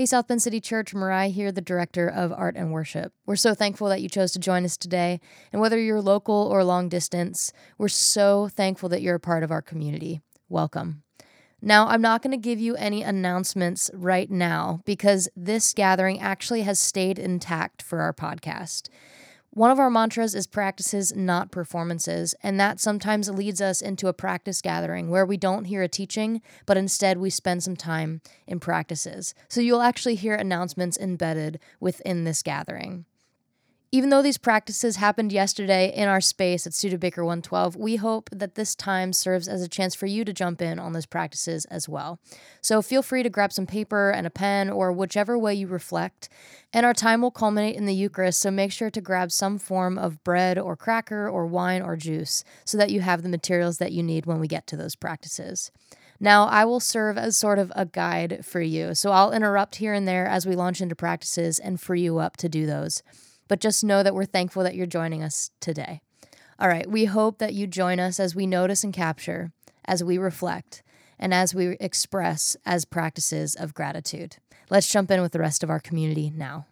Hey, South Bend City Church, Mariah here, the Director of Art and Worship. We're so thankful that you chose to join us today. And whether you're local or long distance, we're so thankful that you're a part of our community. Welcome. Now, I'm not going to give you any announcements right now because this gathering actually has stayed intact for our podcast. One of our mantras is practices, not performances, and that sometimes leads us into a practice gathering where we don't hear a teaching, but instead we spend some time in practices. So you'll actually hear announcements embedded within this gathering. Even though these practices happened yesterday in our space at Studebaker 112, we hope that this time serves as a chance for you to jump in on those practices as well. So feel free to grab some paper and a pen or whichever way you reflect. And our time will culminate in the Eucharist, so make sure to grab some form of bread or cracker or wine or juice so that you have the materials that you need when we get to those practices. Now, I will serve as sort of a guide for you, so I'll interrupt here and there as we launch into practices and free you up to do those but just know that we're thankful that you're joining us today. All right, we hope that you join us as we notice and capture, as we reflect, and as we express as practices of gratitude. Let's jump in with the rest of our community now.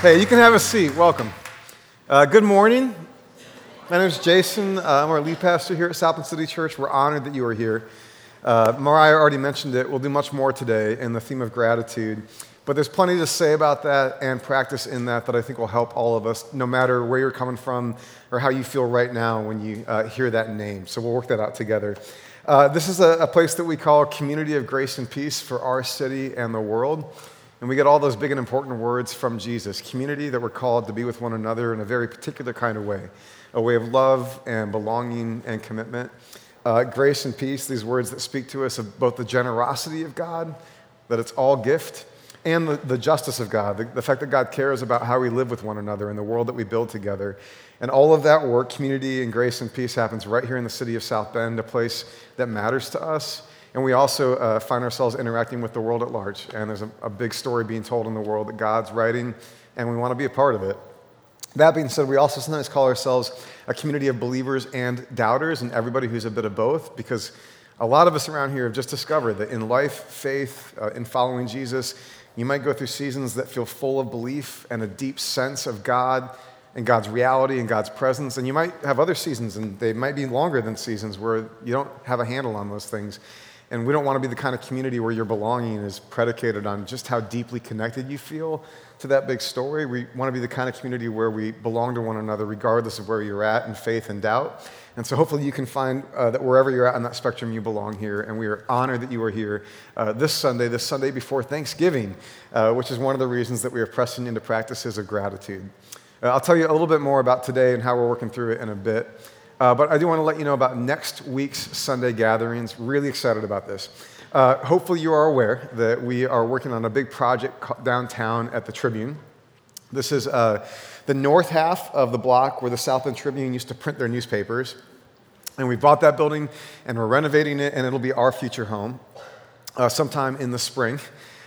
Hey, you can have a seat. Welcome. Uh, good morning. My name is Jason. Uh, I'm our lead pastor here at South Bend City Church. We're honored that you are here. Uh, Mariah already mentioned it. We'll do much more today in the theme of gratitude. But there's plenty to say about that and practice in that that I think will help all of us, no matter where you're coming from or how you feel right now when you uh, hear that name. So we'll work that out together. Uh, this is a, a place that we call a Community of Grace and Peace for our city and the world. And we get all those big and important words from Jesus community that we're called to be with one another in a very particular kind of way a way of love and belonging and commitment. Uh, grace and peace, these words that speak to us of both the generosity of God, that it's all gift, and the, the justice of God, the, the fact that God cares about how we live with one another and the world that we build together. And all of that work, community and grace and peace, happens right here in the city of South Bend, a place that matters to us and we also uh, find ourselves interacting with the world at large. And there's a, a big story being told in the world that God's writing, and we want to be a part of it. That being said, we also sometimes call ourselves a community of believers and doubters, and everybody who's a bit of both, because a lot of us around here have just discovered that in life, faith, uh, in following Jesus, you might go through seasons that feel full of belief and a deep sense of God and God's reality and God's presence. And you might have other seasons, and they might be longer than seasons, where you don't have a handle on those things. And we don't want to be the kind of community where your belonging is predicated on just how deeply connected you feel to that big story. We want to be the kind of community where we belong to one another regardless of where you're at in faith and doubt. And so hopefully you can find uh, that wherever you're at on that spectrum, you belong here. And we are honored that you are here uh, this Sunday, this Sunday before Thanksgiving, uh, which is one of the reasons that we are pressing into practices of gratitude. Uh, I'll tell you a little bit more about today and how we're working through it in a bit. Uh, but I do want to let you know about next week's Sunday gatherings. Really excited about this. Uh, hopefully, you are aware that we are working on a big project downtown at the Tribune. This is uh, the north half of the block where the South Bend Tribune used to print their newspapers. And we bought that building and we're renovating it, and it'll be our future home uh, sometime in the spring.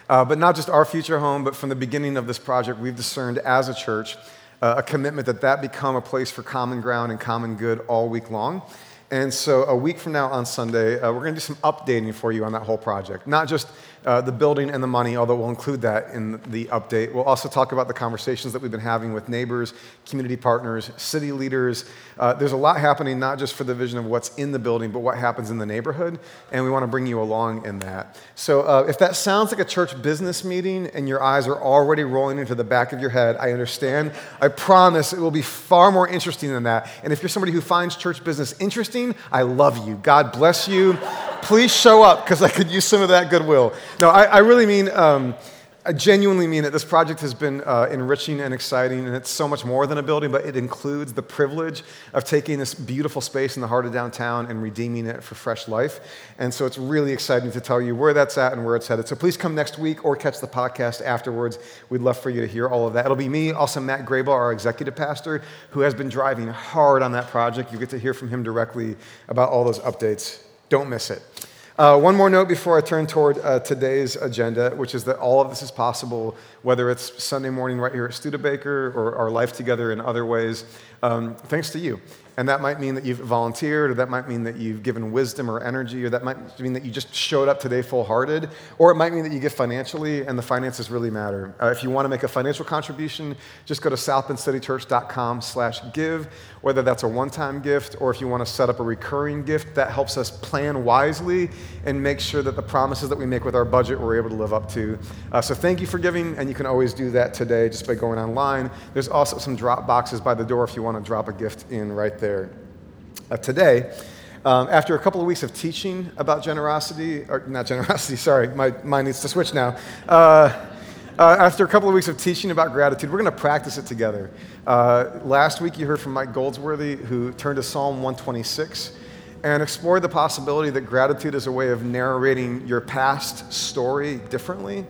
Uh, but not just our future home, but from the beginning of this project, we've discerned as a church uh, a commitment that that become a place for common ground and common good all week long. And so, a week from now on Sunday, uh, we're going to do some updating for you on that whole project. Not just uh, the building and the money, although we'll include that in the update. We'll also talk about the conversations that we've been having with neighbors, community partners, city leaders. Uh, there's a lot happening, not just for the vision of what's in the building, but what happens in the neighborhood, and we want to bring you along in that. So, uh, if that sounds like a church business meeting and your eyes are already rolling into the back of your head, I understand. I promise it will be far more interesting than that. And if you're somebody who finds church business interesting, I love you. God bless you please show up because I could use some of that goodwill. No, I, I really mean, um, I genuinely mean it. This project has been uh, enriching and exciting, and it's so much more than a building, but it includes the privilege of taking this beautiful space in the heart of downtown and redeeming it for fresh life. And so it's really exciting to tell you where that's at and where it's headed. So please come next week or catch the podcast afterwards. We'd love for you to hear all of that. It'll be me, also Matt Grable, our executive pastor, who has been driving hard on that project. You get to hear from him directly about all those updates. Don't miss it. Uh, one more note before I turn toward uh, today's agenda, which is that all of this is possible, whether it's Sunday morning right here at Studebaker or our life together in other ways, um, thanks to you. And that might mean that you've volunteered, or that might mean that you've given wisdom or energy, or that might mean that you just showed up today full hearted, or it might mean that you give financially, and the finances really matter. Uh, if you want to make a financial contribution, just go to southbendcitychurch.com slash give, whether that's a one-time gift, or if you want to set up a recurring gift, that helps us plan wisely and make sure that the promises that we make with our budget we're able to live up to. Uh, so thank you for giving, and you can always do that today just by going online. There's also some drop boxes by the door if you want to drop a gift in right there there. Uh, today, um, after a couple of weeks of teaching about generosity, or not generosity, sorry, my mind needs to switch now. Uh, uh, after a couple of weeks of teaching about gratitude, we're going to practice it together. Uh, last week, you heard from Mike Goldsworthy, who turned to Psalm 126 and explored the possibility that gratitude is a way of narrating your past story differently.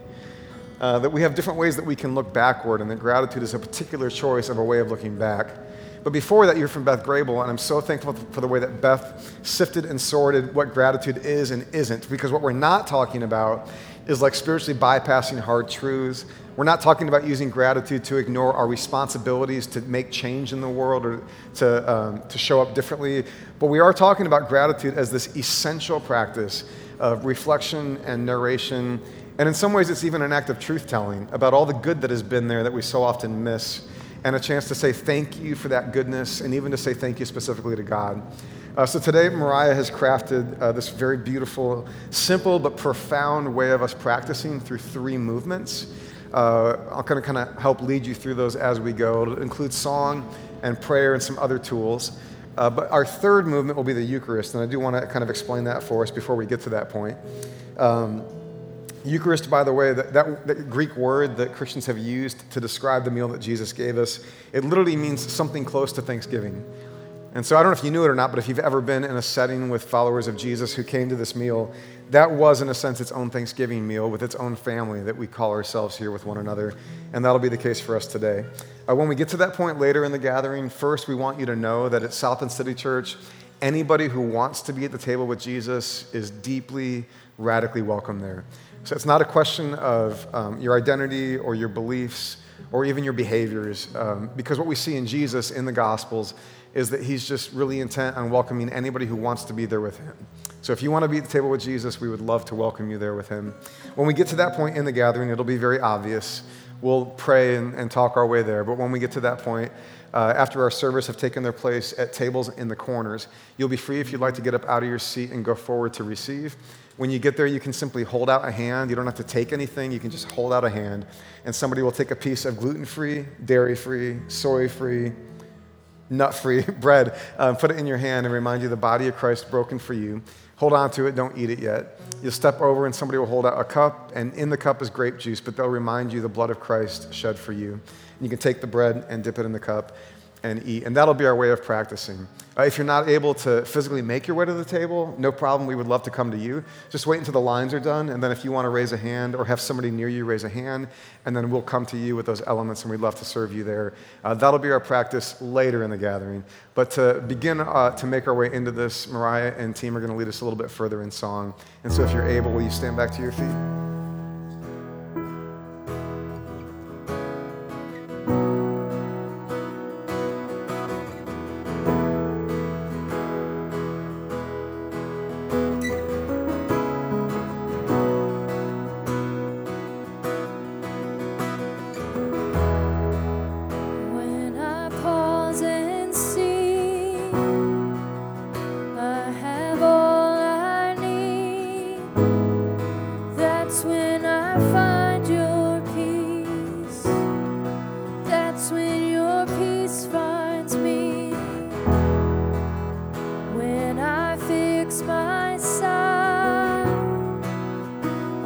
Uh, that we have different ways that we can look backward, and that gratitude is a particular choice of a way of looking back. But before that, you're from Beth Grable, and I'm so thankful for the way that Beth sifted and sorted what gratitude is and isn't, because what we're not talking about is like spiritually bypassing hard truths. We're not talking about using gratitude to ignore our responsibilities to make change in the world or to, um, to show up differently. But we are talking about gratitude as this essential practice of reflection and narration. And in some ways, it's even an act of truth telling about all the good that has been there that we so often miss and a chance to say thank you for that goodness and even to say thank you specifically to God. Uh, so today, Mariah has crafted uh, this very beautiful, simple but profound way of us practicing through three movements. Uh, I'll kind of kind of help lead you through those as we go. It'll include song and prayer and some other tools. Uh, but our third movement will be the Eucharist, and I do want to kind of explain that for us before we get to that point. Um, Eucharist, by the way, that, that, that, Greek word that Christians have used to describe the meal that Jesus gave us, it literally means something close to Thanksgiving. And so I don't know if you knew it or not, but if you've ever been in a setting with followers of Jesus who came to this meal, that was, in a sense, its own Thanksgiving meal with its own family that we call ourselves here with one another. And that'll be the case for us today. Uh, when we get to that point later in the gathering, first we want you to know that at South Bend City Church, anybody who wants to be at the table with Jesus is deeply, radically welcome there. So it's not a question of um, your identity or your beliefs or even your behaviors, um, because what we see in Jesus in the Gospels is that he's just really intent on welcoming anybody who wants to be there with him. So if you want to be at the table with Jesus, we would love to welcome you there with him. When we get to that point in the gathering, it'll be very obvious. We'll pray and, and talk our way there. But when we get to that point, uh, after our service have taken their place at tables in the corners, you'll be free if you'd like to get up out of your seat and go forward to receive. When you get there, you can simply hold out a hand. You don't have to take anything. You can just hold out a hand, and somebody will take a piece of gluten free, dairy free, soy free, nut free bread, um, put it in your hand, and remind you the body of Christ broken for you. Hold on to it, don't eat it yet. You'll step over, and somebody will hold out a cup, and in the cup is grape juice, but they'll remind you the blood of Christ shed for you. And you can take the bread and dip it in the cup and eat. And that'll be our way of practicing. Uh, if you're not able to physically make your way to the table, no problem. We would love to come to you. Just wait until the lines are done. And then if you want to raise a hand or have somebody near you raise a hand, and then we'll come to you with those elements and we'd love to serve you there. Uh, that'll be our practice later in the gathering. But to begin uh, to make our way into this, Mariah and team are going to lead us a little bit further in song. And so if you're able, will you stand back to your feet?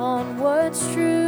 on what's true.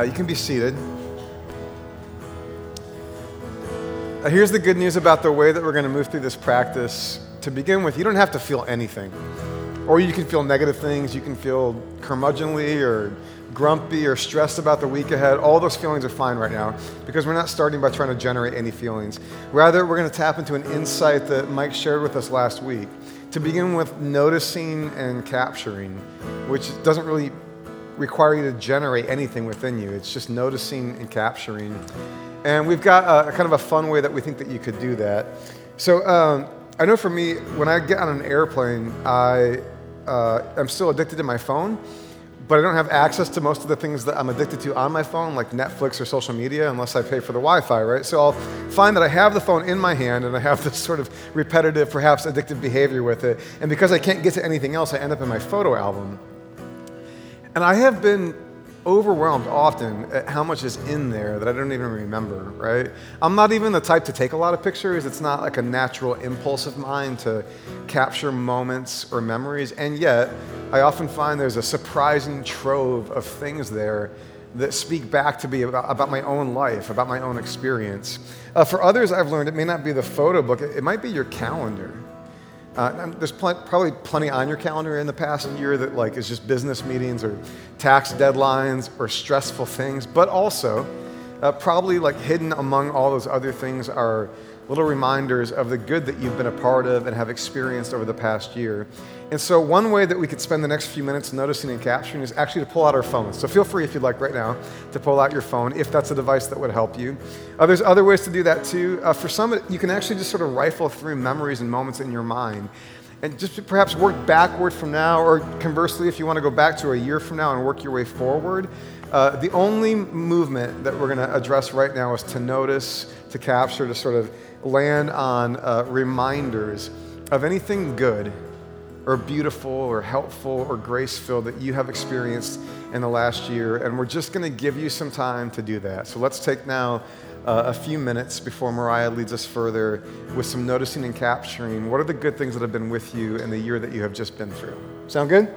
Uh, you can be seated. Uh, here's the good news about the way that we're going to move through this practice. To begin with, you don't have to feel anything. Or you can feel negative things. You can feel curmudgeonly or grumpy or stressed about the week ahead. All those feelings are fine right now because we're not starting by trying to generate any feelings. Rather, we're going to tap into an insight that Mike shared with us last week. To begin with, noticing and capturing, which doesn't really require you to generate anything within you. It's just noticing and capturing. And we've got a, a kind of a fun way that we think that you could do that. So um, I know for me, when I get on an airplane, I uh, I'm still addicted to my phone, but I don't have access to most of the things that I'm addicted to on my phone, like Netflix or social media, unless I pay for the Wi-Fi, right? So I'll find that I have the phone in my hand and I have this sort of repetitive, perhaps addictive behavior with it. And because I can't get to anything else, I end up in my photo album. And I have been overwhelmed often at how much is in there that I don't even remember, right? I'm not even the type to take a lot of pictures. It's not like a natural impulse of mine to capture moments or memories. And yet, I often find there's a surprising trove of things there that speak back to me about, about my own life, about my own experience. Uh, for others, I've learned it may not be the photo book, it, it might be your calendar. Uh, there's pl- probably plenty on your calendar in the past year that like is just business meetings or tax deadlines or stressful things, but also uh, probably like hidden among all those other things are little reminders of the good that you've been a part of and have experienced over the past year. And so, one way that we could spend the next few minutes noticing and capturing is actually to pull out our phones. So, feel free if you'd like right now to pull out your phone if that's a device that would help you. Uh, there's other ways to do that too. Uh, for some, you can actually just sort of rifle through memories and moments in your mind and just perhaps work backward from now, or conversely, if you want to go back to a year from now and work your way forward. Uh, the only movement that we're going to address right now is to notice, to capture, to sort of land on uh, reminders of anything good or beautiful or helpful or grace filled that you have experienced in the last year. And we're just going to give you some time to do that. So let's take now uh, a few minutes before Mariah leads us further with some noticing and capturing. What are the good things that have been with you in the year that you have just been through? Sound good?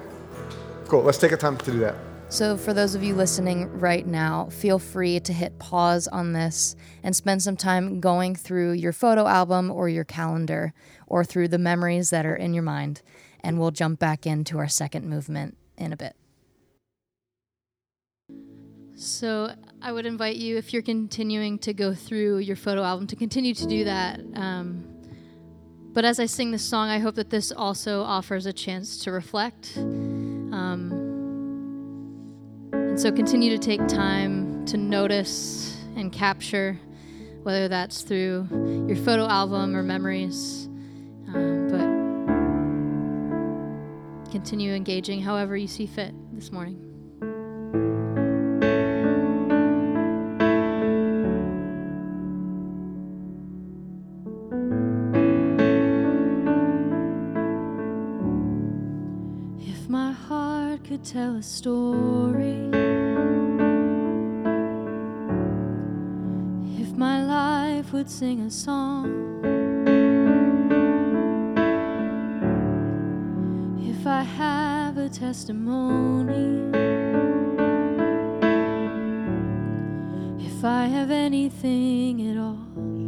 Cool. Let's take a time to do that. So, for those of you listening right now, feel free to hit pause on this and spend some time going through your photo album or your calendar or through the memories that are in your mind. And we'll jump back into our second movement in a bit. So, I would invite you, if you're continuing to go through your photo album, to continue to do that. Um, but as I sing this song, I hope that this also offers a chance to reflect. Um, and so continue to take time to notice and capture, whether that's through your photo album or memories. Um, but continue engaging however you see fit this morning. If my heart could tell a story. If my life would sing a song. Testimony, if I have anything at all.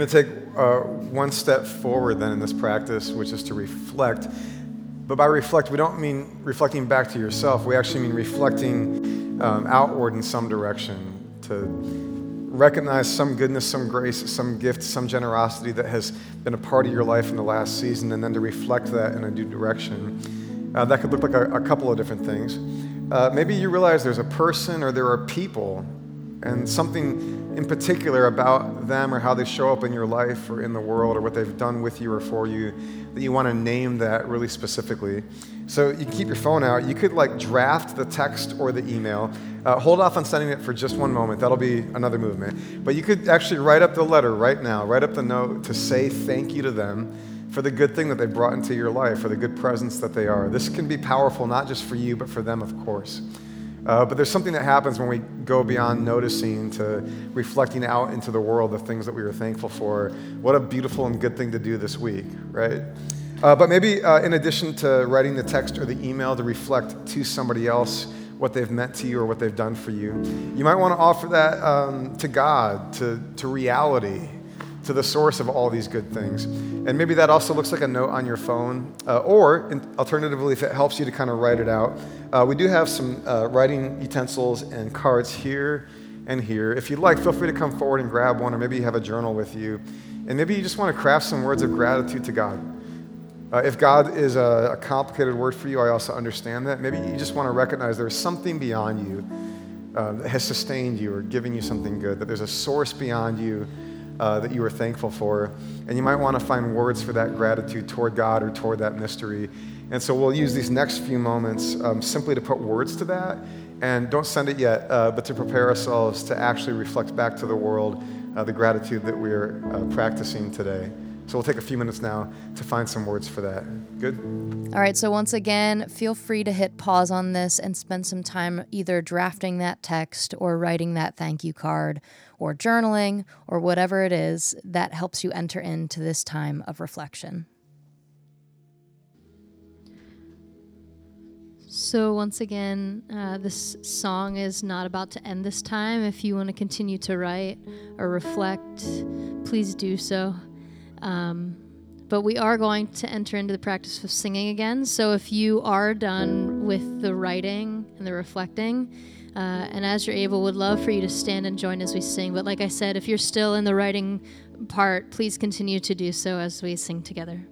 Going to take uh, one step forward then in this practice, which is to reflect. But by reflect, we don't mean reflecting back to yourself. We actually mean reflecting um, outward in some direction to recognize some goodness, some grace, some gift, some generosity that has been a part of your life in the last season, and then to reflect that in a new direction. Uh, that could look like a, a couple of different things. Uh, maybe you realize there's a person or there are people and something in particular about them or how they show up in your life or in the world or what they've done with you or for you that you want to name that really specifically. So you keep your phone out. You could like draft the text or the email. Uh, hold off on sending it for just one moment. That'll be another movement. But you could actually write up the letter right now, write up the note to say thank you to them for the good thing that they brought into your life, for the good presence that they are. This can be powerful, not just for you, but for them, of course. Uh, but there's something that happens when we go beyond noticing to reflecting out into the world the things that we were thankful for. What a beautiful and good thing to do this week, right? Uh, but maybe uh, in addition to writing the text or the email to reflect to somebody else what they've meant to you or what they've done for you, you might want to offer that um, to God, to, to reality, to the source of all these good things. And maybe that also looks like a note on your phone. Uh, or, alternatively, if it helps you to kind of write it out, uh, we do have some uh, writing utensils and cards here and here. If you'd like, feel free to come forward and grab one, or maybe you have a journal with you. And maybe you just want to craft some words of gratitude to God. Uh, if God is a, a, complicated word for you, I also understand that. Maybe you just want to recognize there's something beyond you uh, that has sustained you or given you something good, that there's a source beyond you uh, that you are thankful for. And you might want to find words for that gratitude toward God or toward that mystery. And so we'll use these next few moments um, simply to put words to that. And don't send it yet, uh, but to prepare ourselves to actually reflect back to the world uh, the gratitude that we're uh, practicing today. So we'll take a few minutes now to find some words for that. Good? All right, so once again, feel free to hit pause on this and spend some time either drafting that text or writing that thank you card or journaling or whatever it is that helps you enter into this time of reflection. So, once again, uh, this song is not about to end this time. If you want to continue to write or reflect, please do so. Um, but we are going to enter into the practice of singing again. So, if you are done with the writing and the reflecting, uh, and as you're able, would love for you to stand and join as we sing. But like I said, if you're still in the writing part, please continue to do so as we sing together.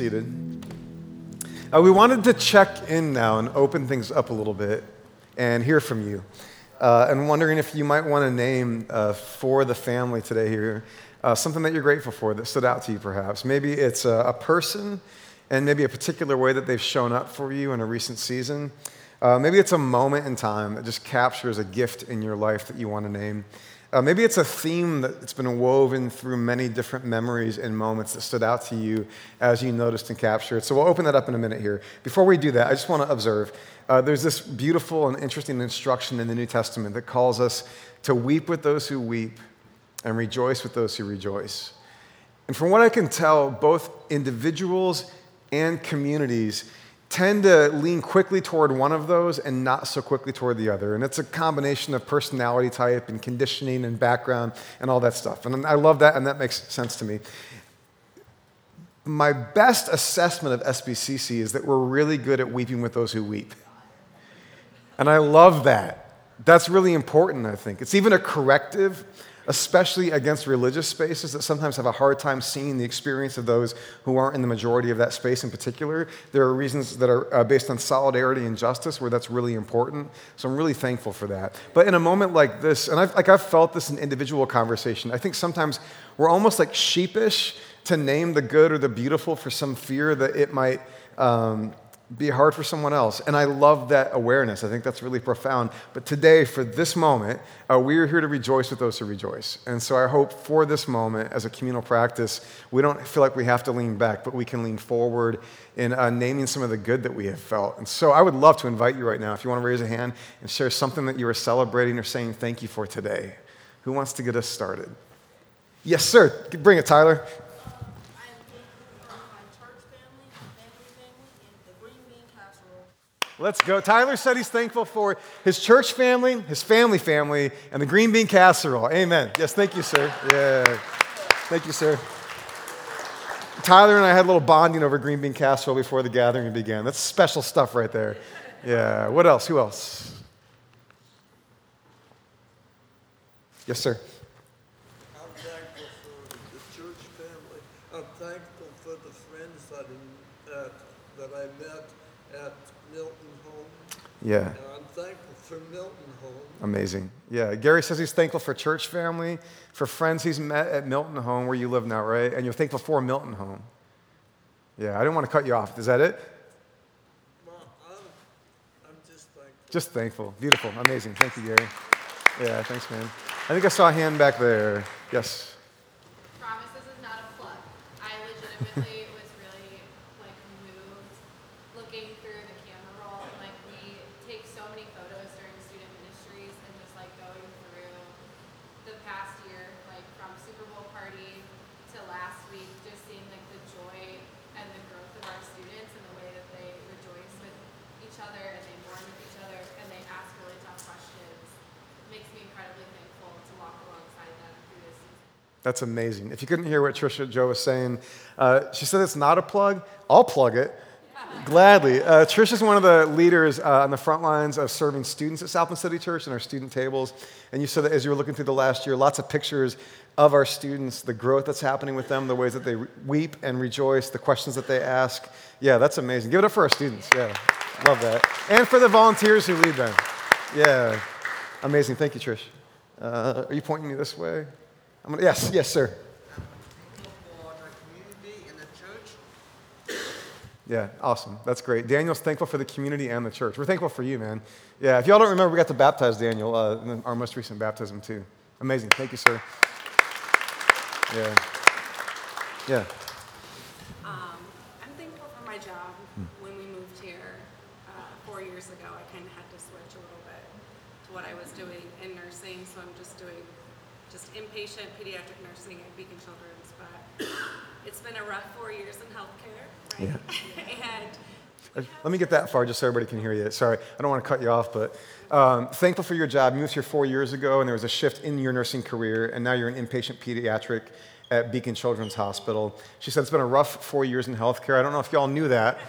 Seated. Uh, we wanted to check in now and open things up a little bit and hear from you. Uh, and wondering if you might want to name uh, for the family today here uh, something that you're grateful for that stood out to you, perhaps. Maybe it's a, a person and maybe a particular way that they've shown up for you in a recent season. Uh, maybe it's a moment in time that just captures a gift in your life that you want to name. Uh, maybe it's a theme that's been woven through many different memories and moments that stood out to you as you noticed and captured. So we'll open that up in a minute here. Before we do that, I just want to observe uh, there's this beautiful and interesting instruction in the New Testament that calls us to weep with those who weep and rejoice with those who rejoice. And from what I can tell, both individuals and communities tend to lean quickly toward one of those and not so quickly toward the other. And it's a combination of personality type and conditioning and background and all that stuff. And I love that, and that makes sense to me. My best assessment of SBCC is that we're really good at weeping with those who weep. And I love that. That's really important, I think. It's even a corrective especially against religious spaces that sometimes have a hard time seeing the experience of those who aren't in the majority of that space in particular. There are reasons that are uh, based on solidarity and justice where that's really important. So I'm really thankful for that. But in a moment like this, and I've, like I've felt this in individual conversation, I think sometimes we're almost like sheepish to name the good or the beautiful for some fear that it might. Um, be hard for someone else. And I love that awareness. I think that's really profound. But today, for this moment, uh, we are here to rejoice with those who rejoice. And so I hope for this moment, as a communal practice, we don't feel like we have to lean back, but we can lean forward in uh, naming some of the good that we have felt. And so I would love to invite you right now, if you want to raise a hand and share something that you are celebrating or saying thank you for today. Who wants to get us started? Yes, sir. Bring it, Tyler. Let's go. Tyler said he's thankful for his church family, his family family, and the green bean casserole. Amen. Yes, thank you, sir. Yeah. Thank you, sir. Tyler and I had a little bonding over green bean casserole before the gathering began. That's special stuff right there. Yeah. What else? Who else? Yes, sir. I'm thankful for the church family. I'm thankful for the friends that, I, uh, that I met at Milton yeah. I'm thankful for Milton Home. Amazing. Yeah. Gary says he's thankful for church family, for friends he's met at Milton Home, where you live now, right? And you're thankful for Milton Home. Yeah, I didn't want to cut you off. Is that it? Mom, I'm, I'm just thankful. Just thankful. Beautiful. Amazing. Thank you, Gary. Yeah, thanks, man. I think I saw a hand back there. Yes. Promise this is not a plug. I legitimately. That's amazing. If you couldn't hear what Trisha Joe was saying, uh, she said it's not a plug. I'll plug it. Gladly. Uh, Trish is one of the leaders uh, on the front lines of serving students at South Bend City Church and our student tables. And you said that as you were looking through the last year, lots of pictures of our students, the growth that's happening with them, the ways that they weep and rejoice, the questions that they ask. Yeah, that's amazing. Give it up for our students. Yeah, love that. And for the volunteers who lead them. Yeah, amazing. Thank you, Trish. Uh, are you pointing me this way? I'm gonna, yes, yes, sir. Yeah, awesome. That's great. Daniel's thankful for the community and the church. We're thankful for you, man. Yeah, if y'all don't remember, we got to baptize Daniel uh, our most recent baptism, too. Amazing. Thank you, sir. Yeah. Yeah. Um, I'm thankful for my job. When we moved here uh, four years ago, I kind of had to switch a little bit to what I was doing in nursing. So I'm just doing pediatric nursing at Beacon Children's. But it's been a rough four years in healthcare, right? and Uh, Let me get that far just so everybody can hear you. Sorry, I don't want to cut you off, but um, thankful for your job. You moved here four years ago, and there was a shift in your nursing career, and now you're an inpatient pediatric at Beacon Children's Hospital. She said it's been a rough four years in healthcare. I don't know if y'all knew that.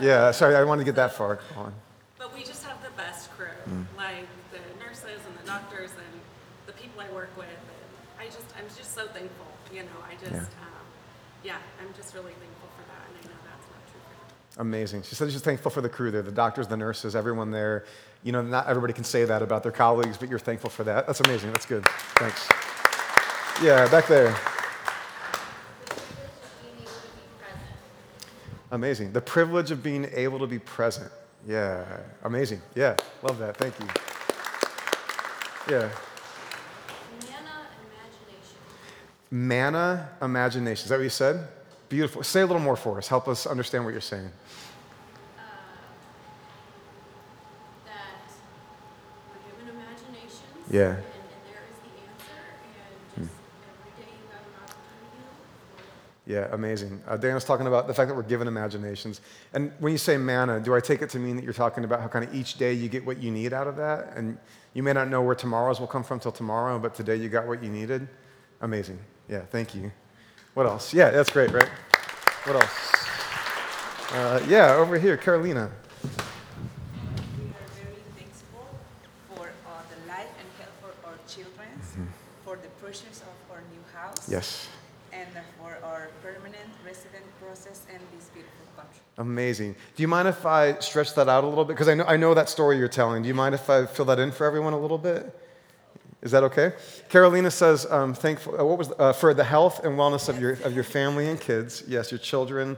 Yeah, sorry, I wanted to get that far. But we just have the best crew, like the nurses and the doctors and the people I work with. I just, I'm just so thankful. You know, I just, Yeah. um, yeah, I'm just really thankful for that, and I know that's not true for everyone. Amazing. She said she's thankful for the crew there, the doctors, the nurses, everyone there. You know, not everybody can say that about their colleagues, but you're thankful for that. That's amazing. That's good. Thanks. Yeah, back there. Amazing. The privilege of being able to be present. Yeah, amazing. Yeah, love that. Thank you. Yeah. Nana imagination. Manna imagination. Is that what you said? Beautiful. Say a little more for us. Help us understand what you're saying. That we're given imaginations. Yeah. And, and there is the answer. And just every day you have an opportunity to look for it. Yeah, amazing. Uh, Dan was talking about the fact that we're given imaginations. And when you say manna, do I take it to mean that you're talking about how kind of each day you get what you need out of that? And you may not know where tomorrow's will come from till tomorrow, but today you got what you needed? Amazing. Yeah, thank you. What else? Yeah, that's great, right? What else? Uh, yeah, over here, Carolina. We are very thankful for uh, the life and health for our children, for the purchase of our new house, Yes. and for our permanent resident process in this beautiful country. Amazing. Do you mind if I stretch that out a little bit? Because I know, I know that story you're telling. Do you mind if I fill that in for everyone a little bit? Is that okay? Carolina says, um, thankful, uh, what was, uh, for the health and wellness of your, of your family and kids. Yes, your children.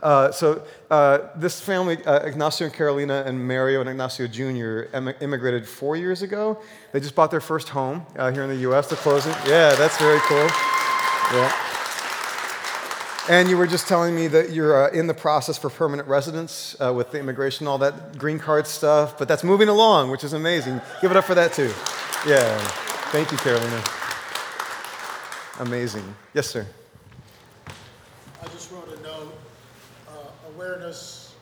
Uh, so uh, this family, uh, Ignacio and Carolina and Mario and Ignacio Jr. Em- immigrated four years ago. They just bought their first home uh, here in the U.S. They're closing. Yeah, that's very cool. Yeah. And you were just telling me that you're uh, in the process for permanent residence uh, with the immigration, all that green card stuff, but that's moving along, which is amazing. Give it up for that too. Yeah. Thank you, Carolina. Amazing. Yes, sir. I just wrote a note, uh, awareness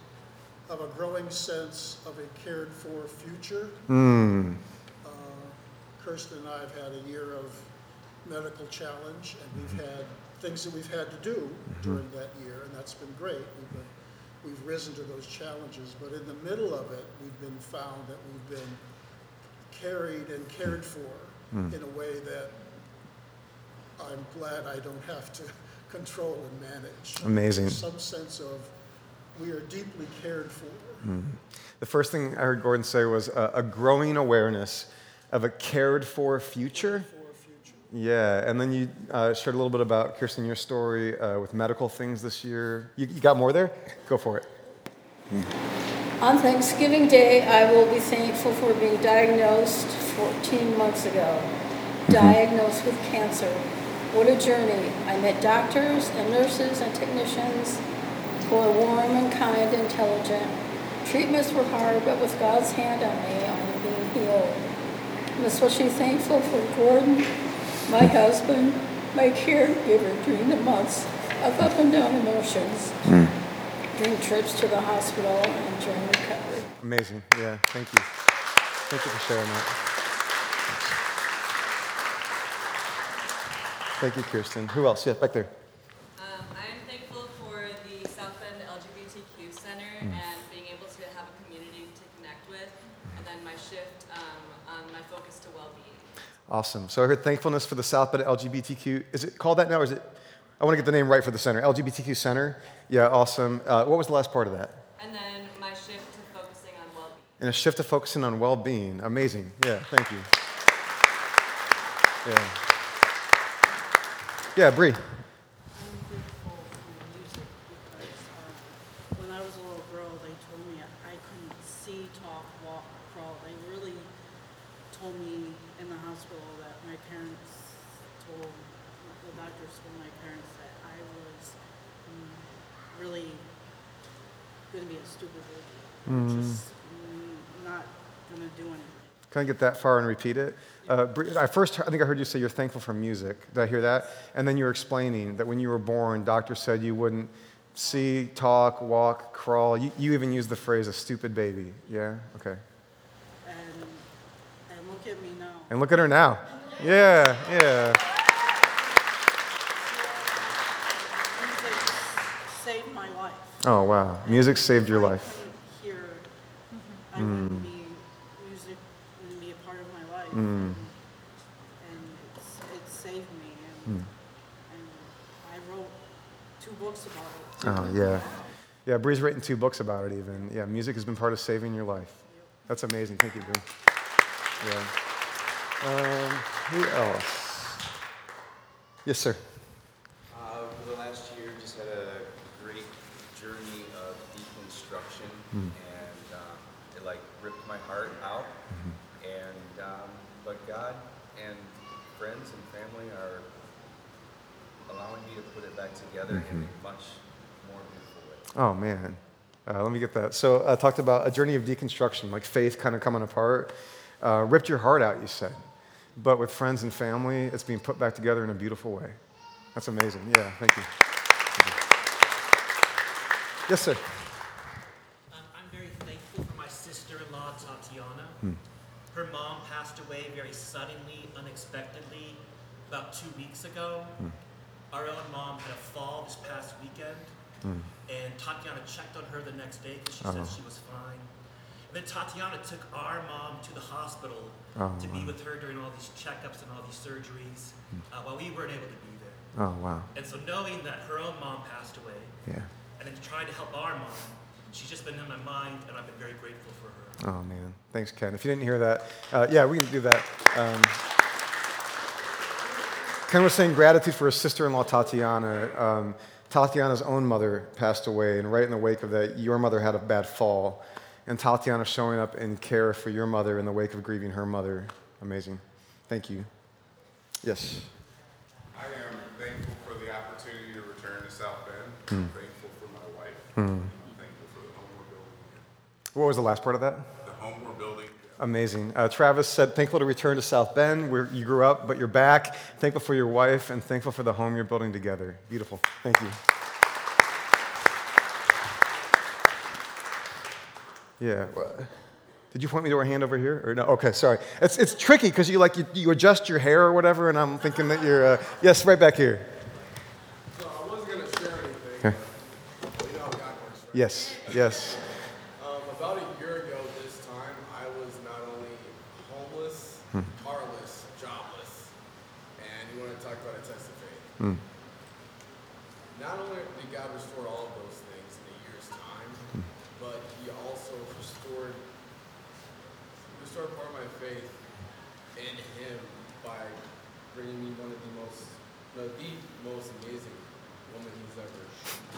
of a growing sense of a cared-for future. Hmm. Uh, Kirsten and I have had a year of medical challenge, and we've had things that we've had to do during that year, and that's been great. We've been, we've risen to those challenges, but in the middle of it, we've been found that we've been carried and cared for in a way that I'm glad I don't have to control and manage. Amazing. Some sense of we are deeply cared for. The first thing I heard Gordon say was uh, a growing awareness of a cared for future. For a future. Yeah, and then you uh, shared a little bit about, Kirsten, your story uh, with medical things this year. You, you got more there? Go for it. On Thanksgiving Day, I will be thankful for being diagnosed 14 months ago. Mm-hmm. Diagnosed with cancer. What a journey. I met doctors and nurses and technicians who are warm and kind and intelligent. Treatments were hard, but with God's hand on me, I am being healed. I'm especially thankful for Gordon, my mm-hmm. husband, my caregiver during the months of up and down emotions mm. During trips to the hospital and during recovery. Amazing. Yeah, thank you. Thank you for sharing that. Thank you, Kirsten. Who else? Yeah, back there. Um, I'm thankful for the South Bend LGBTQ Center and being able to have a community to connect with, and then my shift um, on my focus to well-being. Awesome. So I heard thankfulness for the South Bend LGBTQ. Is it called that now, or is it? I want to get the name right for the center. LGBTQ Center. Yeah, awesome. Uh, what was the last part of that? And then my shift to focusing on well-being. And a shift to focusing on well-being. Amazing. Yeah, thank you. Yeah. Yeah, Bree. I'm grateful for music because um, when I was a little girl, they told me I couldn't see, talk, walk, crawl. They really told me in the hospital that my parents told the doctors told my parents that I was um, really going to be a stupid baby, just mm, not going to do anything. Can I get that far and repeat it? Uh, I first, I think I heard you say you're thankful for music. Did I hear that? And then you were explaining that when you were born, doctors said you wouldn't see, talk, walk, crawl. You, you even used the phrase "a stupid baby." Yeah. Okay. And and look at me now. And look at her now. Yeah. Yeah. Music saved my life. Oh wow. Music saved your life. I couldn't hear, I wouldn't be, music wouldn't be a part of my life. Mm. And it's, it saved me. And, and I wrote two books about it. Oh yeah. Yeah. Bree's written two books about it. Even. Yeah. Music has been part of saving your life. That's amazing. Thank you, Bree. Yeah. Um, who else? Yes, sir. Uh, for the last year, just had a great journey of deconstruction, Hmm. and um, it like ripped my heart out. Mm-hmm. And um, but God and friends and family are allowing me to put it back together in Mm-hmm. a much more beautiful way. Oh man, uh, let me get that. So I talked about a journey of deconstruction, like faith kind of coming apart, uh, ripped your heart out. You said, but with friends and family, it's being put back together in a beautiful way. That's amazing. Yeah, thank you. Yes, sir. Um, I'm very thankful for my sister-in-law, Tatiana. Hmm. Her mom passed away very suddenly, unexpectedly, about two weeks ago. Hmm. Our own mom had a fall this past weekend, Hmm. and Tatiana checked on her the next day because she Oh. said she was fine. And then Tatiana took our mom to the hospital Oh, to be with her during all these checkups and all these surgeries uh, while we weren't able to be there. Oh wow. And so knowing that her own mom passed away, Yeah. and then trying to help our mom, she's just been in my mind, and I've been very grateful for her. Oh man, thanks, Ken. If you didn't hear that, uh, yeah, we can do that. Um, Ken was saying gratitude for his sister-in-law Tatiana. Um, Tatiana's own mother passed away, and right in the wake of that, your mother had a bad fall, and Tatiana showing up in care for your mother in the wake of grieving her mother. Amazing. Thank you. Yes. I am thankful for the opportunity to return to South Bend. I'm thankful for my wife. Hmm. I'm thankful for the home we're building. What was the last part of that? The home we're building. Amazing. Uh, Travis said, thankful to return to South Bend, where you grew up, but you're back. Thankful for your wife, and thankful for the home you're building together. Beautiful. Thank you. Yeah. wha- Did you point me to our hand over here? Or no? Okay, sorry. It's, it's tricky because you like you, you adjust your hair or whatever, and I'm thinking that you're uh, yes, right back here. So I wasn't going to share anything. Okay. You know how God works, right? Yes. Yes. Um, about a year ago this time, I was not only homeless, Hmm. carless, jobless, and you want to talk about a test Hmm. Not only did God restore all of those things in a year's time, Hmm. but He also restored restored part of my faith in Him by bringing me one of the most, no, the most amazing woman He's ever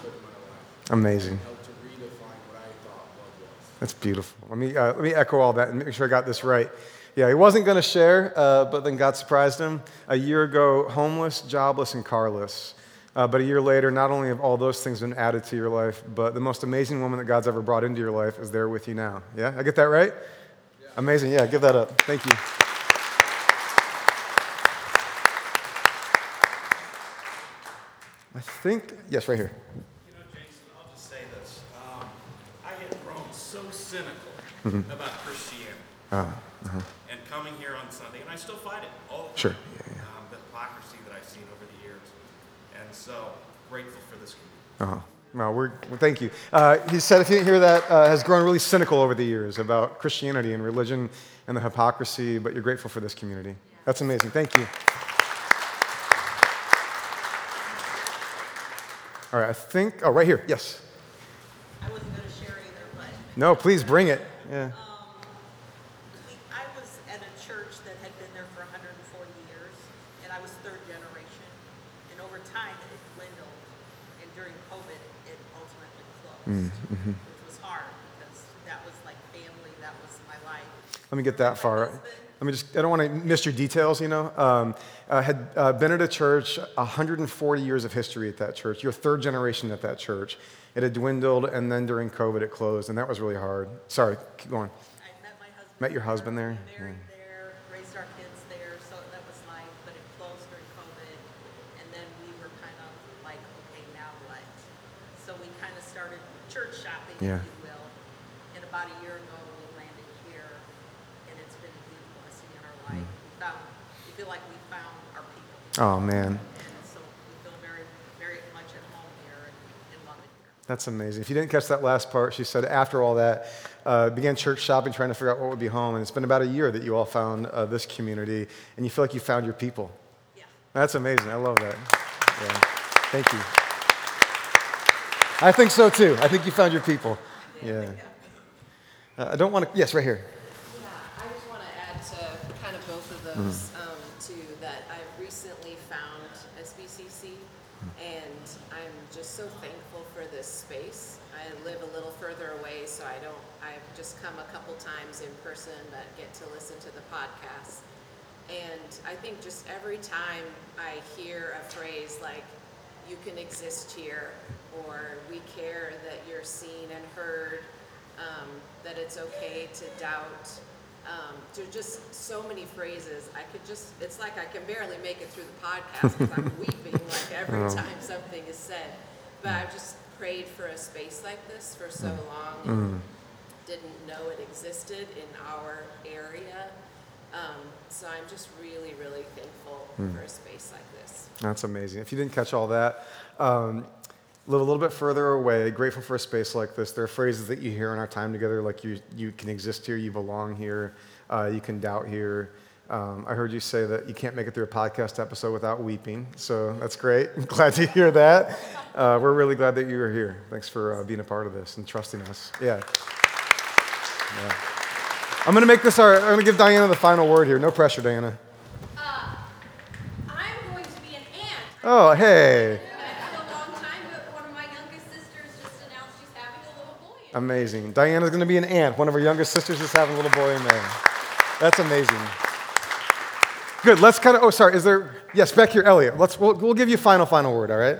put in my life. Amazing. Helped to redefine what I thought love was. That's beautiful. Let me, uh, let me echo all that and make sure I got this right. Yeah, he wasn't going to share, uh, but then God surprised him. A year ago, homeless, jobless, and carless. Uh, but a year later, not only have all those things been added to your life, but the most amazing woman that God's ever brought into your life is there with you now. Yeah? I get that right? Amazing. Yeah, give that up. Thank you. I think, yes, right here. You know, Jason, I'll just say this. Um, I had grown so cynical Mhm. about Christianity Ah, uh-huh. and coming here on Sunday, and I still fight it all the Sure. time. Um, but hypocrisy that I've seen over the years. And so, grateful for this community. Uh-huh. Well, we're, well, thank you. Uh, he said, if you didn't hear that, uh, has grown really cynical over the years about Christianity and religion and the hypocrisy, but you're grateful for this community. That's amazing. Thank you. All right, I think, oh, right here. Yes. I wasn't going to share either, but No, please bring it. Yeah. we, I was at a church that had been there for 140 years, and I was third generation. And over time, it dwindled, and during COVID, it ultimately closed, Mm-hmm. which was hard because that was like family, that was my life. Let me get that far. Let me just, I don't want to miss your details, you know. Um, I had uh, been at a church, 140 years of history at that church. You're third generation at that church. It had dwindled, and then during COVID, it closed, and that was really hard. Sorry, keep going. I met my husband. Met your husband there? Married there, raised our kids there, so that was nice, but it closed during COVID. And then we were kind of like, okay, now what? So we kind of started church shopping, Yeah. if you will. And about a year ago, we landed here, and it's been a huge blessing in our life. We found, we feel like we found our people. Oh, man. And so we feel very, very much at home here and, and love it here. That's amazing. If you didn't catch that last part, she said after all that, uh, began church shopping, trying to figure out what would be home. And it's been about a year that you all found uh, this community, and you feel like you found your people. Yeah. That's amazing. I love that. Yeah. Thank you. I think so too. I think you found your people. Yeah. Uh, I don't want to, yes, right here. Yeah, I just want to add to kind of both of those, um, too, that I've recently found SBCC, and I'm just so thankful for this space. I live a little further away, so I don't, I've just come a couple times in person, but get to listen to the podcast. And I think just every time I hear a phrase like, you can exist here, or we care that you're seen and heard, um, that it's okay to doubt. Um, there just so many phrases. I could just, it's like I can barely make it through the podcast because I'm weeping like every Oh. time something is said. But I've just prayed for a space like this for so Mm. long Mm. didn't know it existed in our area. Um, so I'm just really, really thankful Mm. for a space like this. That's amazing. If you didn't catch all that, um, live a little bit further away, grateful for a space like this. There are phrases that you hear in our time together, like you, you can exist here, you belong here, uh, you can doubt here. Um, I heard you say that you can't make it through a podcast episode without weeping, so that's great. I'm glad to hear that. Uh, we're really glad that you are here. Thanks for uh, being a part of this and trusting us. Yeah. yeah. I'm going to make this our, I'm going to give Diana the final word here. No pressure, Diana. Uh, I'm going to be an aunt. Oh, hey. It's been a long time, but one of my youngest sisters just announced she's having a little boy. Amazing. Diana's going to be an aunt. One of her youngest sisters is having a little boy in there. That's amazing. Good. Let's kind of. Oh, sorry. Is there? Yes, back here, Elliot. Let's. We'll, we'll give you final, final word. All right.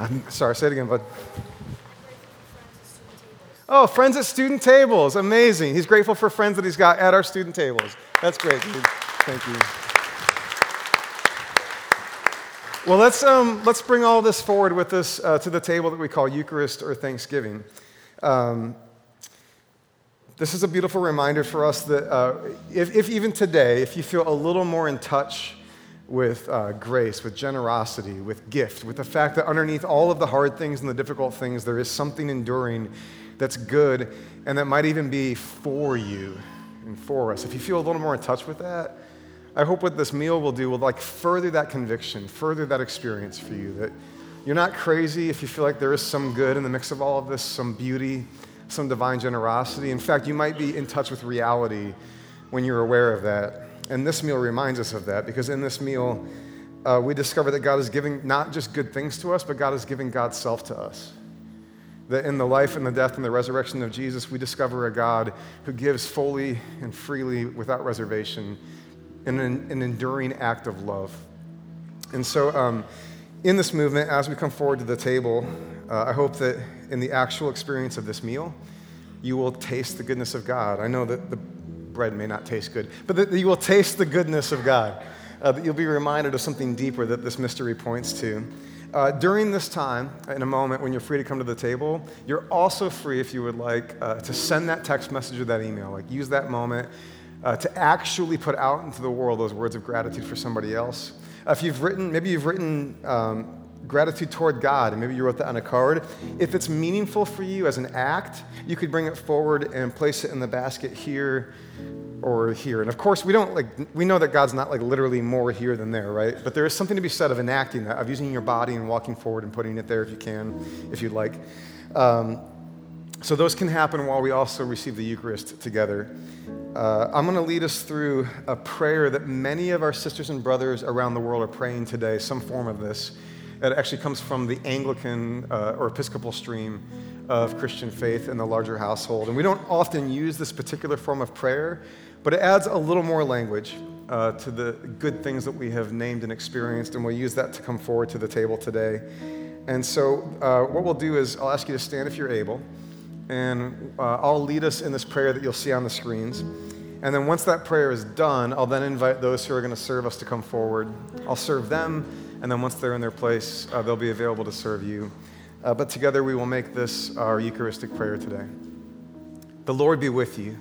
I'm sorry. Say it again, bud. Oh, friends at student tables. Amazing. He's grateful for friends that he's got at our student tables. That's great, dude. Thank you. Well, let's, um, let's bring all this forward with us uh, to the table that we call Eucharist or Thanksgiving. Um, this is a beautiful reminder for us that uh, if, if even today, if you feel a little more in touch with uh, grace, with generosity, with gift, with the fact that underneath all of the hard things and the difficult things, there is something enduring that's good and that might even be for you and for us. If you feel a little more in touch with that, I hope what this meal will do will like further that conviction, further that experience for you that you're not crazy if you feel like there is some good in the mix of all of this, some beauty, some divine generosity. In fact, you might be in touch with reality when you're aware of that. And this meal reminds us of that because in this meal, uh, we discover that God is giving not just good things to us, but God is giving God's self to us. That in the life and the death and the resurrection of Jesus, we discover a God who gives fully and freely without reservation an, an enduring act of love. And so, um, in this movement, as we come forward to the table, uh, I hope that in the actual experience of this meal, you will taste the goodness of God. I know that the bread may not taste good, but that you will taste the goodness of God. Uh, that you'll be reminded of something deeper that this mystery points to. Uh, during this time, in a moment when you're free to come to the table, you're also free, if you would like, uh, to send that text message or that email. Like, use that moment uh, to actually put out into the world those words of gratitude for somebody else. Uh, if you've written, maybe you've written um, gratitude toward God, and maybe you wrote that on a card. If it's meaningful for you as an act, you could bring it forward and place it in the basket here or here. And of course, we don't like, we know that God's not like literally more here than there, right? But there is something to be said of enacting that, of using your body and walking forward and putting it there if you can, if you'd like. Um, so those can happen while we also receive the Eucharist together. Uh, I'm going to lead us through a prayer that many of our sisters and brothers around the world are praying today, some form of this. It actually comes from the Anglican uh, or Episcopal stream of Christian faith in the larger household. And we don't often use this particular form of prayer, but it adds a little more language uh, to the good things that we have named and experienced, and we'll use that to come forward to the table today. And so, uh, what we'll do is I'll ask you to stand if you're able, and uh, I'll lead us in this prayer that you'll see on the screens. And then, once that prayer is done, I'll then invite those who are going to serve us to come forward. I'll serve them, and then once they're in their place, uh, they'll be available to serve you. Uh, but together, we will make this our Eucharistic prayer today. The Lord be with you.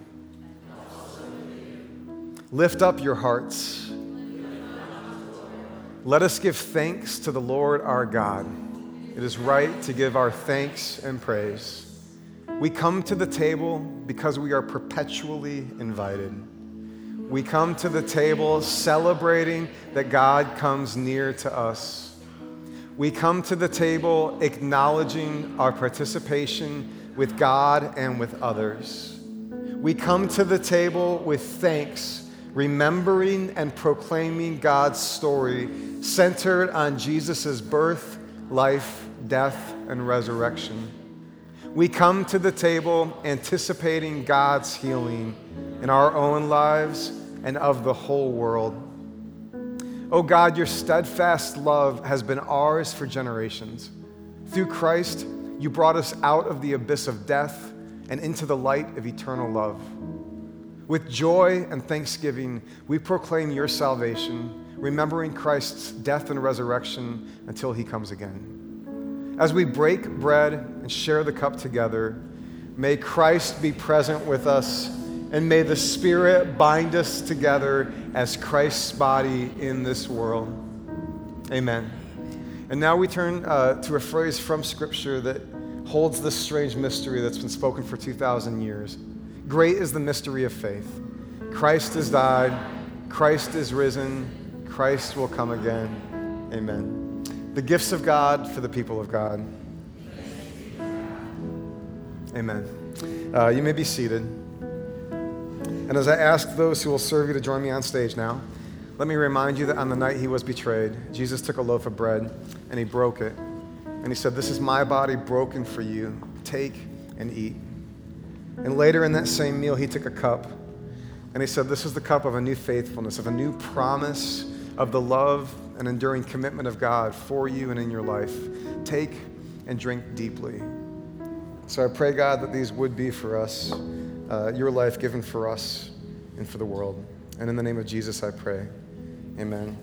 Lift up your hearts. Let us give thanks to the Lord our God. It is right to give our thanks and praise. We come to the table because we are perpetually invited. We come to the table celebrating that God comes near to us. We come to the table acknowledging our participation with God and with others. We come to the table with thanks, remembering and proclaiming God's story centered on Jesus' birth, life, death, and resurrection. We come to the table anticipating God's healing in our own lives and of the whole world. Oh God, your steadfast love has been ours for generations. Through Christ, you brought us out of the abyss of death and into the light of eternal love. With joy and thanksgiving, we proclaim your salvation, remembering Christ's death and resurrection until he comes again. As we break bread and share the cup together, may Christ be present with us and may the Spirit bind us together as Christ's body in this world. Amen. And now we turn uh, to a phrase from Scripture that holds this strange mystery that's been spoken for 2,000 years. Great is the mystery of faith. Christ has died, Christ is risen, Christ will come again. Amen. The gifts of God for the people of God. Amen. Uh, you may be seated. And as I ask those who will serve you to join me on stage now, let me remind you that on the night he was betrayed, Jesus took a loaf of bread and he broke it. And he said, This is my body broken for you. Take and eat. And later in that same meal, he took a cup and he said, This is the cup of a new faithfulness, of a new promise of the love and enduring commitment of God for you and in your life. Take and drink deeply. So I pray, God, that these would be for us uh, your life given for us and for the world. And in the name of Jesus, I pray. Amen.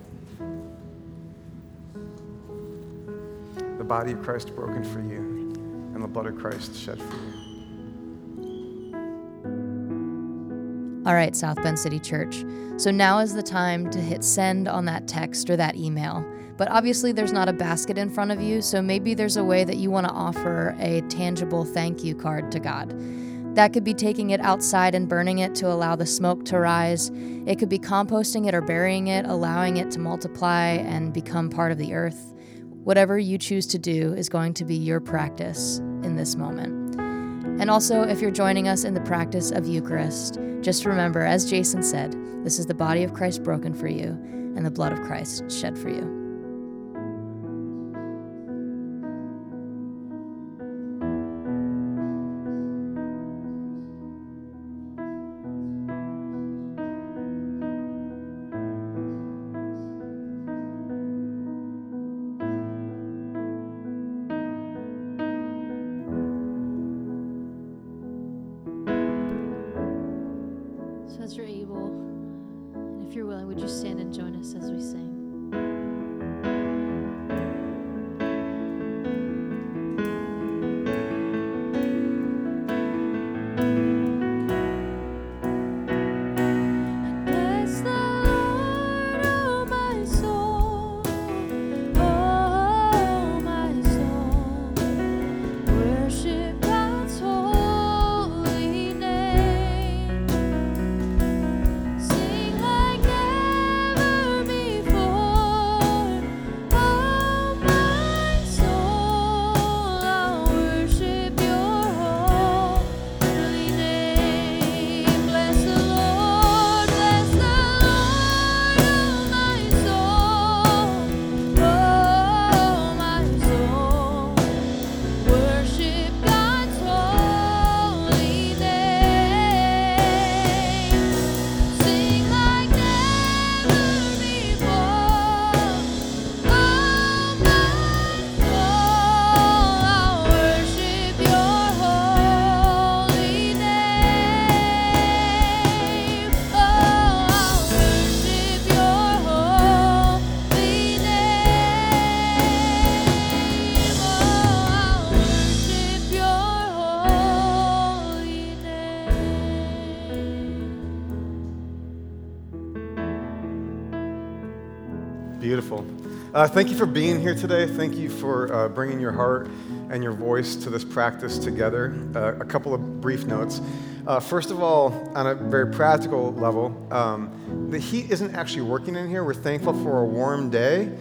The body of Christ broken for you, and the blood of Christ shed for you. All right, South Bend City Church. So now is the time to hit send on that text or that email. But obviously, there's not a basket in front of you, so maybe there's a way that you want to offer a tangible thank you card to God. That could be taking it outside and burning it to allow the smoke to rise. It could be composting it or burying it, allowing it to multiply and become part of the earth. Whatever you choose to do is going to be your practice in this moment. And also, if you're joining us in the practice of Eucharist, just remember, as Jason said, this is the body of Christ broken for you and the blood of Christ shed for you. As you're able, and if you're willing, would you stand and join us as we sing? Uh, thank you for being here today. Thank you for uh, bringing your heart and your voice to this practice together. Uh, a couple of brief notes. Uh, first of all, on a very practical level, um, the heat isn't actually working in here. We're thankful for a warm day.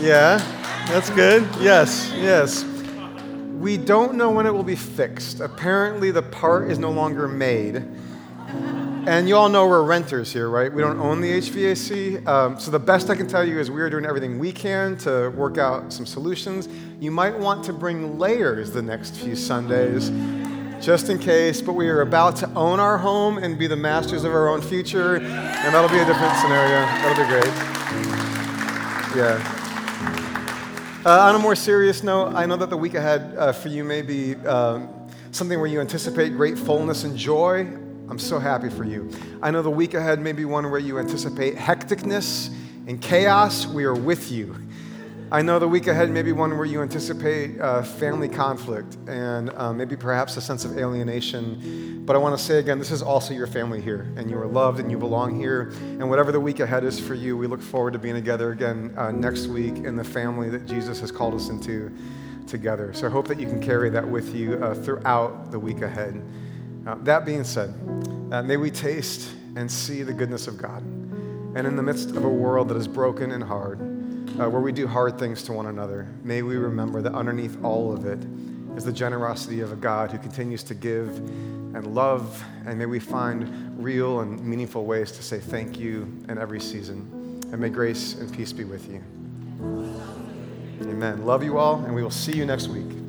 Yeah, that's good. Yes, yes. We don't know when it will be fixed. Apparently, the part is no longer made. And you all know we're renters here, right? We don't own the HVAC. Um, so the best I can tell you is we are doing everything we can to work out some solutions. You might want to bring layers the next few Sundays, just in case. But we are about to own our home and be the masters of our own future, and that'll be a different scenario. That'll be great. Yeah. Uh, on a more serious note, I know that the week ahead uh, for you may be um, something where you anticipate great fullness and joy. I'm so happy for you. I know the week ahead may be one where you anticipate hecticness and chaos. We are with you. I know the week ahead may be one where you anticipate uh, family conflict and uh, maybe perhaps a sense of alienation. But I want to say again, this is also your family here, and you are loved and you belong here. And whatever the week ahead is for you, we look forward to being together again uh, next week in the family that Jesus has called us into together. So I hope that you can carry that with you uh, throughout the week ahead. That being said, uh, may we taste and see the goodness of God. And in the midst of a world that is broken and hard, uh, where we do hard things to one another, may we remember that underneath all of it is the generosity of a God who continues to give and love. And may we find real and meaningful ways to say thank you in every season. And may grace and peace be with you. Amen. Love you all, and we will see you next week.